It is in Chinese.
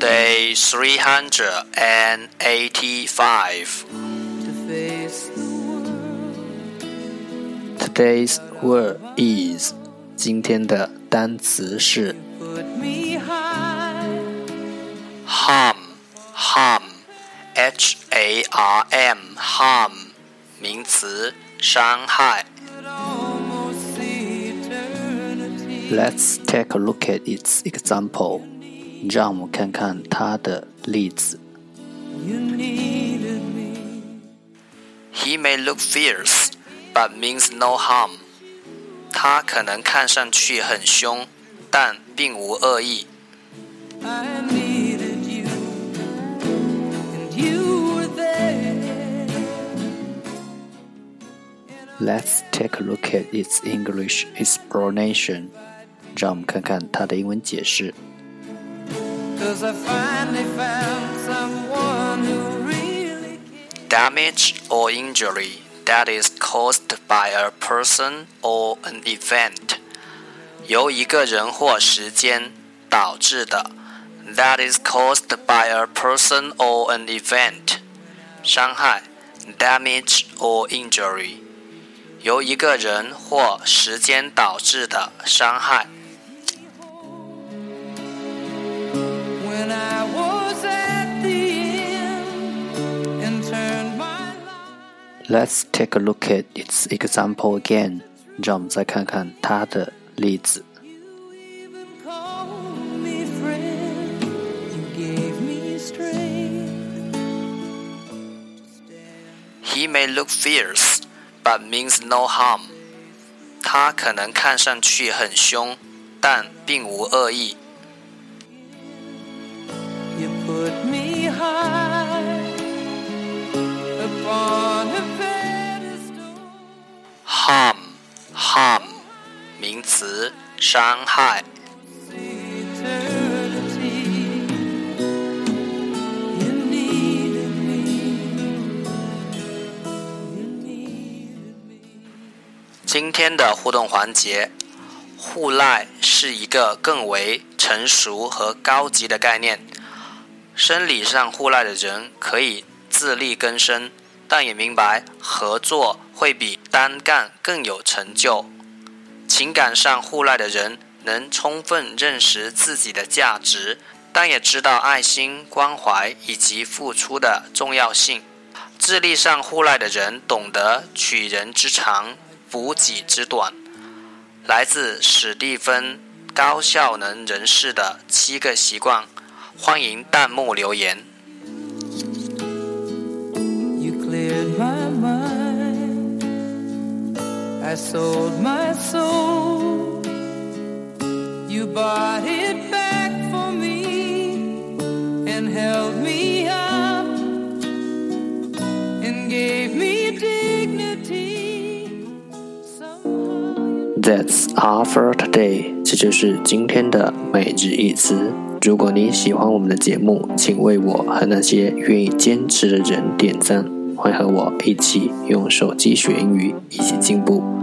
Day three hundred and eighty-five. Today's word is 今天的单词是 harm harm h a r m harm 名词伤害。Let's take a look at its example. 让我们看看他的例子。He may look fierce, but means no harm. 他可能看上去很凶，但并无恶意。Let's take a look at its English explanation. 让我们看看它的英文解释。 Cause I finally found someone who really Damage or injury that is caused by a person or an event，由一个人或时间导致的，that is caused by a person or an event，伤害，damage or injury，由一个人或时间导致的伤害。 Let's take a look at its example again. 让我们再看看它的例子。He may look fierce, but means no harm. 他可能看上去很凶，但并无恶意。 伤害。今天的互动环节，互赖是一个更为成熟和高级的概念。生理上互赖的人可以自力更生。但也明白合作会比单干更有成就。情感上互赖的人能充分认识自己的价值，但也知道爱心、关怀以及付出的重要性。智力上互赖的人懂得取人之长，补己之短。来自史蒂芬高效能人士的七个习惯，欢迎弹幕留言。I sold my soul. You bought it back for me and held me up and gave me dignity. That's all for today. 这就是今天的每日一词。如果你喜欢我们的节目，请为我和那些愿意坚持的人点赞。会和我一起用手机学英语，一起进步。